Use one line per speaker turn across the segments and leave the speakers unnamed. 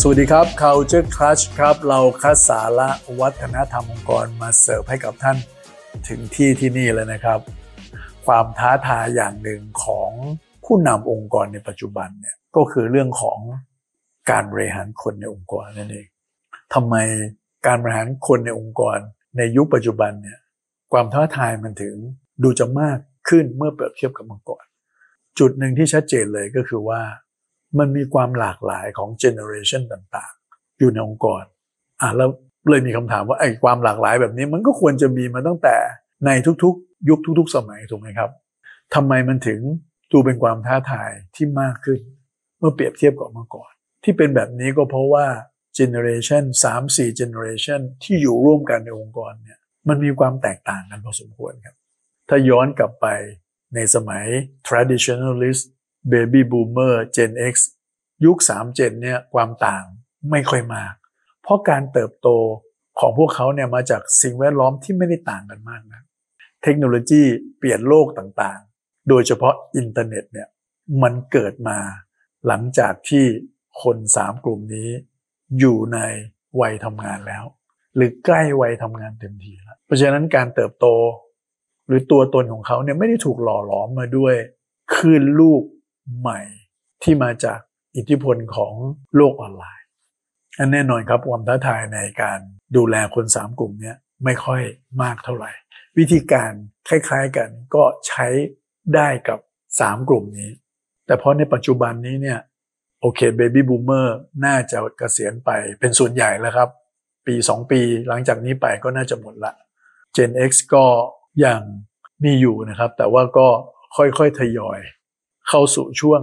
สวัสดีครับ Culture Clutch ครับ เราคัดสาระวัฒนธรรมองค์กรมาเสิร์ฟให้กับท่านถึงที่ที่นี่เลยนะครับ ความท้าทายอย่างหนึ่งของผู้นำองค์กรในปัจจุบันเนี่ยก็คือเรื่องของการบริหารคนในองค์กรนั่นเองทำไมการบริหารคนในองค์กรในยุคปัจจุบันเนี่ยความท้าทายมันถึงดูจะมากขึ้นเมื่อเปรียบเทียบกับเมื่อก่อน จุดหนึ่งที่ชัดเจนเลยก็คือว่า มันมีความหลากหลายของเจเนอเรชันต่างๆ อยู่ในองค์กรอะแล้วเลยมีคำถามว่าไอ้ความหลากหลายแบบนี้มันก็ควรจะมีมาตั้งแต่ในทุกๆ ยุคทุก ๆ สมัยถูกไหมครับทำไมมันถึงดูเป็นความท้าทายที่มากขึ้น เมื่อเปรียบเทียบกับเมื่อก่อน ที่เป็นแบบนี้ก็เพราะว่าเจเนอเรชันสามสี่เจเนอเรชันที่อยู่ร่วมกันในองค์กรเนี่ยมันมีความแตกต่างกันพอสมควรครับ ถ้าย้อนกลับไปในสมัย traditionalist baby boomer gen x ยุค3 gen เนี่ยความต่างไม่ค่อยมาก เพราะการเติบโตของพวกเขาเนี่ยมาจากสิ่งแวดล้อมที่ไม่ได้ต่างกันมากนะเทคโนโลยีเปลี่ยนโลกต่างๆ โดยเฉพาะอินเทอร์เน็ตเนี่ยมันเกิดมาหลังจากที่คนสามกลุ่มนี้อยู่ในวัยทำงานแล้ว หรือใกล้วัยทำงานเต็มทีแล้ว เพราะฉะนั้นการเติบโต หรือตัวตนของเขาเนี่ยไม่ได้ถูกหล่อหลอมมาด้วยคลื่นลูกใหม่ที่มาจาก อิทธิพลของโลกออนไลน์อันแน่นอนครับความท้าทายในการดูแลคนสามกลุ่มนี้ไม่ค่อยมากเท่าไหร่ วิธีการคล้าย ๆกันก็ใช้ได้กับสามกลุ่มนี้ แต่เพราะในปัจจุบันนี้เนี่ยโอเคเบบี้บูมเมอร์น่าจะเกษียณไปเป็นส่วนใหญ่แล้วครับ ปี 2 ปีหลังจากนี้ไปก็น่าจะหมดละ Gen X ก็ยังมีอยู่นะครับ แต่ว่าก็ค่อยๆทยอย เข้าสู่ช่วง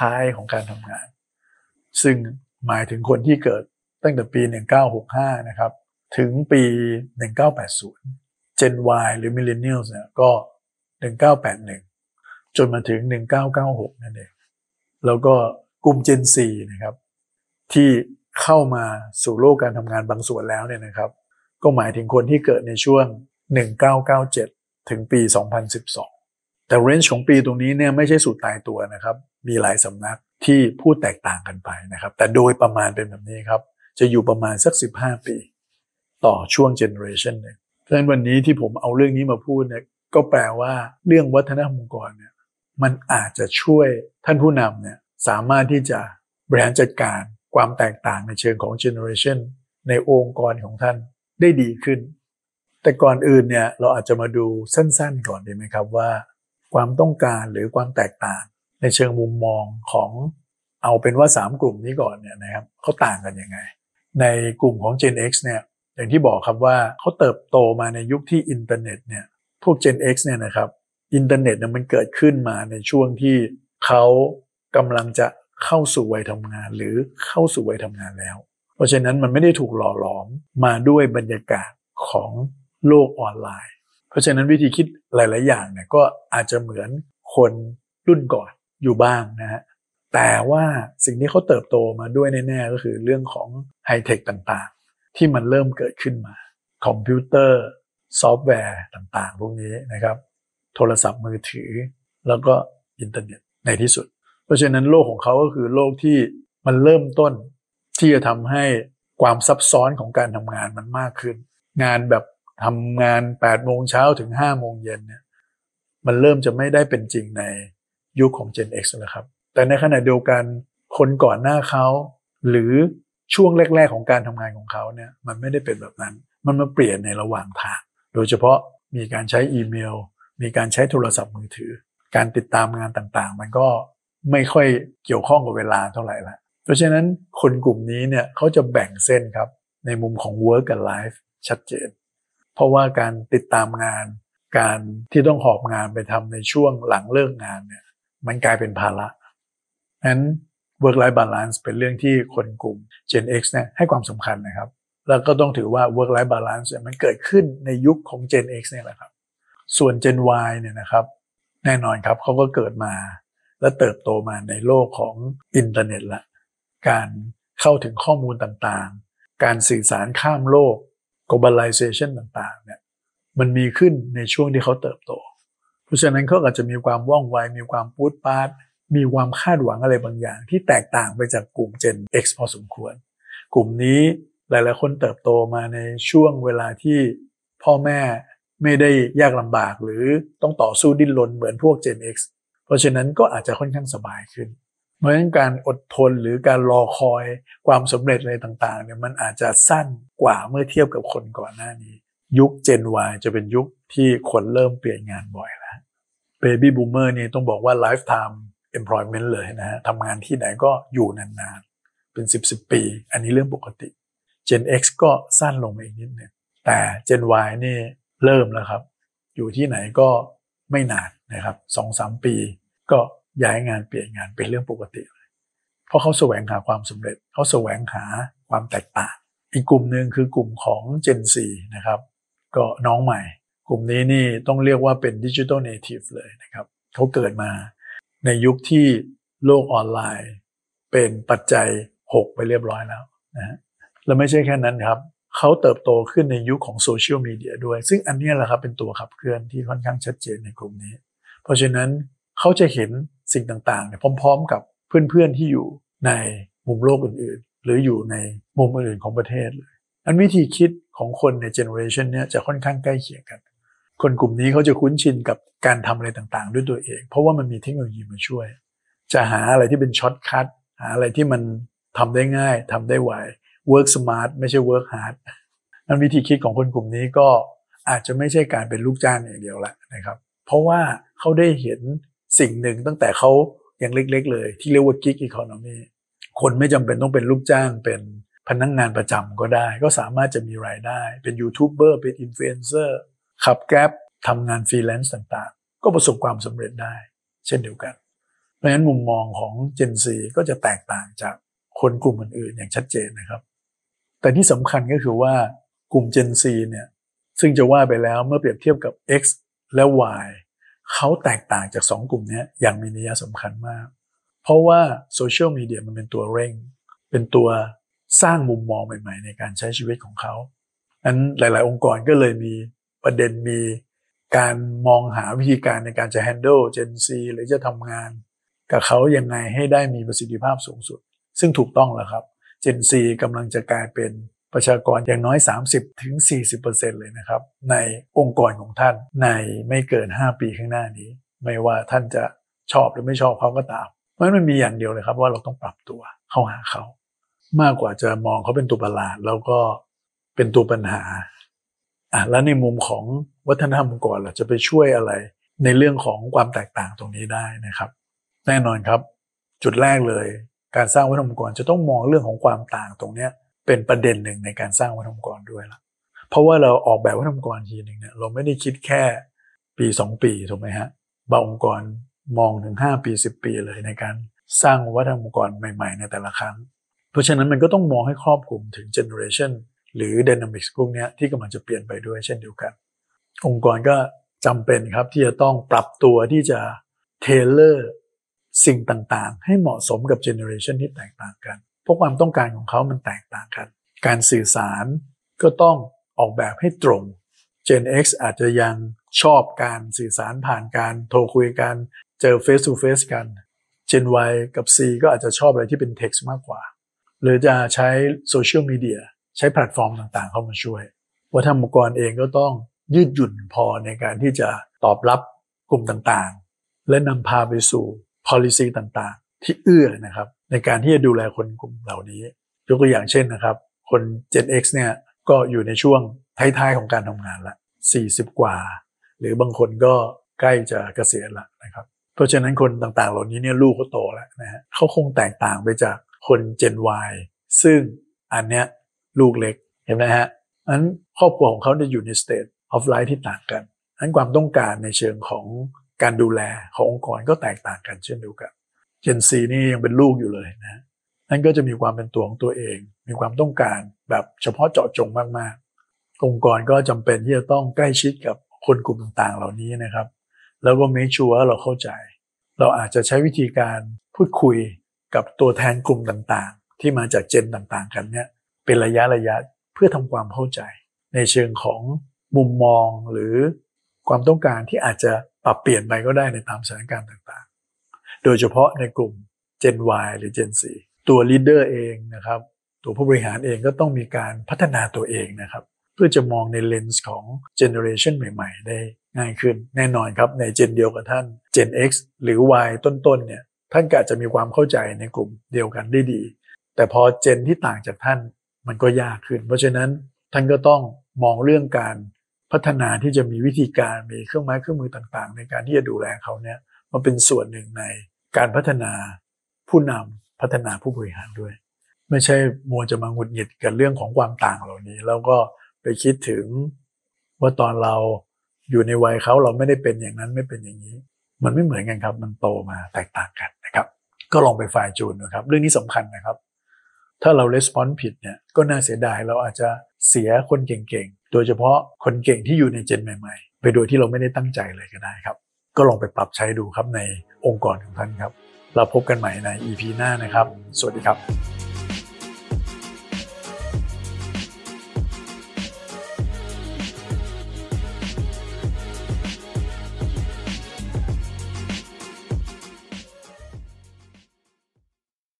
ท้ายของการทำงาน ซึ่งหมายถึงคนที่เกิดตั้งแต่ปี 1965 นะครับ ถึงปี 1980 Gen Y หรือ Millennials เนี่ยก็ 1981 จนมาถึง 1996 นั่นเอง แล้วก็กลุ่ม Gen 4นะครับ ที่เข้ามาสู่โลกการทำงานบางส่วนแล้วเนี่ยนะครับ ก็หมายถึงคนที่เกิดในช่วง 1997 ถึงปี 2012 แต่เรนจ์ของปีตรงนี้เนี่ยไม่ใช่สูตรตายตัวนะครับ มีหลายสำนักที่พูดแตกต่างกันไปนะครับ แต่โดยประมาณเป็นแบบนี้ครับ จะอยู่ประมาณสัก 15 ปี ต่อช่วงเจเนอเรชันหนึ่งเพราะฉะนั้นวันนี้ที่ผมเอาเรื่องนี้มาพูดเนี่ยก็แปลว่าเรื่องวัฒนธรรมองค์กรเนี่ยมันอาจจะช่วยท่านผู้นำเนี่ยสามารถที่จะบริหารจัดการความแตกต่างในเชิงของเจเนอเรชันในองค์กรของท่านได้ดีขึ้น แต่ก่อนอื่นเนี่ยเราอาจจะมาดูสั้นๆก่อนดีไหมครับว่า ความต้องการหรือความแตกต่าง ในเชิงมุมมองของเอาเป็นว่า 3 กลุ่มนี้ก่อนเนี่ยนะครับเขาต่างกันยังไง ในกลุ่มของ Gen X เนี่ยอย่างที่บอกครับว่าเขาเติบโตมาในยุคที่อินเทอร์เน็ตเนี่ยพวก Gen X เนี่ยนะครับอินเทอร์เน็ตเนี่ยมันเกิดขึ้นมาในช่วงที่เขากำลังจะเข้าสู่วัยทำงานหรือเข้าสู่วัยทำงานแล้ว เพราะฉะนั้นมันไม่ได้ถูกหล่อหลอมมาด้วยบรรยากาศของโลกออนไลน์ เพราะฉะนั้นวิธีคิดหลาย ๆ อย่างเนี่ยก็อาจจะเหมือนคนรุ่นก่อนอยู่บ้างนะฮะแต่ว่าสิ่งที่เขาเติบโตมาด้วยแน่ ๆ ก็คือเรื่องของไฮเทคต่างๆ ที่มันเริ่มเกิดขึ้นมา คอมพิวเตอร์ ซอฟต์แวร์ต่างๆ พวกนี้นะครับ โทรศัพท์มือถือ แล้วก็อินเทอร์เน็ตในที่สุด เพราะฉะนั้นโลกของเขาก็คือโลกที่มันเริ่มต้นที่จะทำให้ความซับซ้อนของการทำงานมันมากขึ้น งานแบบ ทำงาน8โมงเช้าถึง5โมงเย็นเนี่ยมันเริ่มจะไม่ได้เป็นจริงในยุคของ Gen X แล้วครับ แต่ในขณะเดียวกันคนก่อนหน้าเขา หรือช่วงแรก ๆ ของการทำงานของเขาเนี่ยมันไม่ได้เป็นแบบนั้น มันมาเปลี่ยนในระหว่างทาง โดยเฉพาะมีการใช้อีเมล มีการใช้โทรศัพท์มือถือ การติดตามงานต่างๆ มันก็ไม่ค่อยเกี่ยวข้องกับเวลาเท่าไหร่ละเพราะฉะนั้นคนกลุ่มนี้เนี่ยเขาจะแบ่งเส้นครับในมุมของ work กับ life ชัดเจน ราะว่าการติดตามงาน การที่ต้องหอบงานไปทำในช่วงหลังเลิกงานเนี่ยมันกลายเป็นภาระนั้น work life balance เป็นเรื่องที่คนกลุ่ม Gen X เนี่ยให้ความสำคัญนะครับ แล้วก็ต้องถือว่า work life balance มันเกิดขึ้นในยุคของ Gen X เนี่ยแหละครับ ส่วน Gen Y เนี่ยนะครับ แน่นอนครับเขาก็เกิดมาและเติบโตมาในโลกของอินเทอร์เน็ตละ การเข้าถึงข้อมูลต่างๆ การสื่อสารข้ามโลก globalization ต่างๆเนี่ยมันมีขึ้นในช่วงที่เขาเติบโต เพราะฉะนั้นเขาอาจจะมีความว่องไว มีความพูดปาด มีความคาดหวังอะไรบางอย่าง ที่แตกต่างไปจากกลุ่ม Gen X พอสมควร กลุ่มนี้หลาย ๆ คนเติบโตมาในช่วงเวลาที่พ่อแม่ไม่ได้ยากลำบากหรือต้องต่อสู้ดิ้นรนเหมือนพวก Gen X เพราะฉะนั้นก็อาจจะค่อนข้างสบายขึ้น เพราะฉะนั้นการอดทนหรือการรอคอยความสำเร็จอะไรต่างๆเนี่ยมันอาจจะสั้นกว่าเมื่อเทียบกับคนก่อนหน้านี้ ยุค Gen Y จะเป็นยุคที่คนเริ่มเปลี่ยนงานบ่อยแล้ว Baby Boomer นี่ต้องบอกว่า lifetime employment เลยนะฮะทำงานที่ไหนก็อยู่นานๆ เป็น 10 10 ปี อันนี้เรื่องปกติ Gen X ก็สั้นลงมาอีกนิดนึงแต่ Gen Y นี่เริ่มแล้วครับ อยู่ที่ไหนก็ไม่นานนะครับสองสามปีก็ ย้ายงานเปลี่ยนงานเป็นเรื่องปกติเลยเพราะเขาแสวงหาความสำเร็จเขาแสวงหาความแตกต่าง อีกกลุ่มหนึ่งคือกลุ่มของ Gen Z นะครับ ก็น้องใหม่ กลุ่มนี้นี่ต้องเรียกว่าเป็นดิจิทัลเนทีฟเลยนะครับเขาเกิดมาในยุคที่โลกออนไลน์ เป็นปัจจัย 6 ไปเรียบร้อยแล้วนะฮะแล้วไม่ใช่แค่นั้นครับเขาเติบโตขึ้นในยุคของโซเชียลมีเดียด้วย ซึ่งอันนี้แหละครับเป็นตัวขับเคลื่อนที่ค่อนข้างชัดเจนในกลุ่มนี้ เพราะฉะนั้นเขาจะเห็น สิ่งต่างๆเนี่ยพร้อม ๆ กับเพื่อนๆที่อยู่ในมุมโลกอื่นๆ หรืออยู่ในมุมอื่นๆของประเทศเลยอันวิธีคิดของคนในเจเนอเรชันเนี่ยจะค่อนข้างใกล้เคียงกัน คนกลุ่มนี้เขาจะคุ้นชินกับการทำอะไรต่างๆ ด้วยตัวเอง เพราะว่ามันมีเทคโนโลยีมาช่วย จะหาอะไรที่เป็น shortcut หาอะไรที่มันทำได้ง่ายทำได้ไว work smart ไม่ใช่ work hard นั้นวิธีคิดของคนกลุ่มนี้ก็อาจจะไม่ใช่การเป็นลูกจ้างอย่างเดียวละนะครับ เพราะว่าเขาได้เห็น สิ่งหนึ่งตั้งแต่เขายังเล็ก ๆ เลย ที่เรียกว่า gig economy คนไม่จำเป็นต้องเป็นลูกจ้างเป็นพนักงานประจำก็ได้ ก็สามารถจะมีรายได้ เป็นยูทูบเบอร์เป็นอินฟลูเอนเซอร์ขับแกร็บทำงานฟรีแลนซ์ต่างๆ ก็ประสบความสำเร็จได้ เช่นเดียวกัน เพราะฉะนั้นมุมมองของ Gen Z ก็จะแตกต่างจากคนกลุ่มอื่นๆ อย่างชัดเจนนะครับ แต่ที่สำคัญก็คือว่ากลุ่ม Gen Z เนี่ยซึ่งจะว่าไปแล้วเมื่อเปรียบเทียบกับ X และ Y เขาแตกต่างจากสองกลุ่มนี้อย่างมีนัยสำคัญมาก เพราะว่าโซเชียลมีเดียมันเป็นตัวเร่ง เป็นตัวสร้างมุมมองใหม่ ๆ ในการใช้ชีวิตของเขานั้นหลาย ๆ องค์กรก็เลยมีประเด็นมีการมองหาวิธีการในการจะ handle Gen Z หรือจะทำงาน กับเขายังไงให้ได้มีประสิทธิภาพสูงสุด ซึ่งถูกต้องแล้วครับ Gen Z กำลังจะกลายเป็น ประชากรอย่างน้อย 30-40%ถึงเลยนะครับ ในองค์กรของท่านในไม่เกิน 5 ปีข้างหน้านี้ ไม่ว่าท่านจะชอบหรือไม่ชอบเขาก็ตามเพราะมันมีอย่างเดียวเลยครับว่าเราต้องปรับตัวเข้าหาเขา มากกว่าจะมองเขาเป็นตัวประหลาด แล้วก็เป็นตัวปัญหาอะแล้วในมุมของวัฒนธรรมองค์กรเราจะไปช่วยอะไรในเรื่องของความแตกต่างตรงนี้ได้นะครับ แน่นอนครับ จุดแรกเลย การสร้างวัฒนธรรมองค์กรจะต้องมองเรื่องของความต่างตรงเนี้ย เป็นประเด็นหนึ่งในการสร้างวัฒนธรรมองค์กรด้วยละเพราะว่าเราออกแบบวัฒนธรรมองค์กรทีหนึ่งเนี่ยเราไม่ได้คิดแค่ปีสองปีถูกไหมฮะบางองค์กรมองถึงห้าปีสิบปีเลยในการสร้างวัฒนธรรมองค์กรใหม่ ๆ ในแต่ละครั้ง เพราะฉะนั้นมันก็ต้องมองให้ครอบคลุมถึงเจเนอเรชันหรือ dynamics พวกนี้ที่กำลังจะเปลี่ยนไปด้วยเช่นเดียวกัน องค์กรก็จำเป็นครับที่จะต้องปรับตัวที่จะ tailor สิ่งต่างๆ ให้เหมาะสมกับเจเนอเรชันที่แตกต่างกัน เพราะความต้องการของเขามันแตกต่างกัน การสื่อสารก็ต้องออกแบบให้ตรง Gen X อาจจะยังชอบการสื่อสารผ่านการโทรคุยกันเจอ face to face กัน Gen Y กับ Z ก็อาจจะชอบอะไรที่เป็น text มากกว่า หรือจะใช้โซเชียลมีเดียใช้แพลตฟอร์มต่างๆ เข้ามาช่วย วัฒนธรรมองค์กรเองก็ต้องยืดหยุ่นพอในการที่จะตอบรับกลุ่มต่างๆ และนำพาไปสู่ policy ต่างๆ ที่เอื้อนะครับ ในการที่จะดูแลคนกลุ่มเหล่านี้ยกตัวอย่างเช่นนะครับ คน Gen X เนี่ยก็อยู่ในช่วงท้ายๆของการทำงานละ 40 กว่า หรือบางคนก็ใกล้จะเกษียณละนะครับ เพราะฉะนั้นคนต่างๆ เหล่านี้เนี่ยลูกเขาโตแล้วนะฮะเขาคงแตกต่างไปจากคน Gen Y ซึ่งอันเนี้ยลูกเล็กเห็นไหมฮะอันครอบครัวของเขาจะอยู่ใน stage of life ที่ต่างกันอันความต้องการในเชิงของการดูแลขององค์กรก็แตกต่างกันเช่นเดียวกัน เจนซีนี่ยังเป็นลูกอยู่เลยนะนั่นก็จะมีความเป็นตัวของตัวเอง มีความต้องการแบบเฉพาะเจาะจงมากๆ องค์กรก็จำเป็นที่จะต้องใกล้ชิดกับคนกลุ่มต่างๆ เหล่านี้นะครับ แล้วก็ make sure ว่าเราเข้าใจ เราอาจจะใช้วิธีการพูดคุยกับตัวแทนกลุ่มต่างๆ ที่มาจากเจนต่างๆ กันเนี่ยเป็นระยะระยะเพื่อทำความเข้าใจ ในเชิงของมุมมองหรือความต้องการที่อาจจะปรับเปลี่ยนไปก็ได้ในตามสถานการณ์ต่างๆ โดยเฉพาะในกลุ่ม Gen Y หรือ Gen 4ตัว leader เองนะครับตัวผู้บริหารเองก็ต้องมีการพัฒนาตัวเองนะครับ เพื่อจะมองในเลนส์ของ generation ใหม่ ๆ ได้ง่ายขึ้น แน่นอนครับในเจนเดียวกับท่าน Gen X หรือ Y ต้นๆเนี่ยท่านก็อาจจะมีความเข้าใจในกลุ่มเดียวกันได้ดี แต่พอเจนที่ต่างจากท่านมันก็ยากขึ้น เพราะฉะนั้นท่านก็ต้องมองเรื่องการพัฒนาที่จะมีวิธีการมีเครื่องไม้เครื่องมือต่างๆ ในการที่จะดูแลเขาเนี่ยมาเป็นส่วนหนึ่งใน การพัฒนาผู้นำพัฒนาผู้บริหารด้วย ไม่ใช่มัวจะมาหงุดหงิดกับเรื่องของความต่างเหล่านี้ แล้วก็ไปคิดถึงว่าตอนเราอยู่ในวัยเขาเราไม่ได้เป็นอย่างนั้นไม่เป็นอย่างนี้ มันไม่เหมือนกันครับ มันโตมาแตกต่างกันนะครับ ก็ลองไปฝ่ายจูนนะครับ เรื่องนี้สำคัญนะครับ ถ้าเราレスปอนส์ผิดเนี่ยก็น่าเสียดายเราอาจจะเสียคนเก่งๆ โดยเฉพาะคนเก่งที่อยู่ในเจนใหม่ ๆ ไปโดยที่เราไม่ได้ตั้งใจเลยก็ได้ครับ ก็ลองไปปรับใช้ดูครับในองค์กรของท่านครับ เราพบกันใหม่ใน EP หน้านะครับ สวัสดีครับ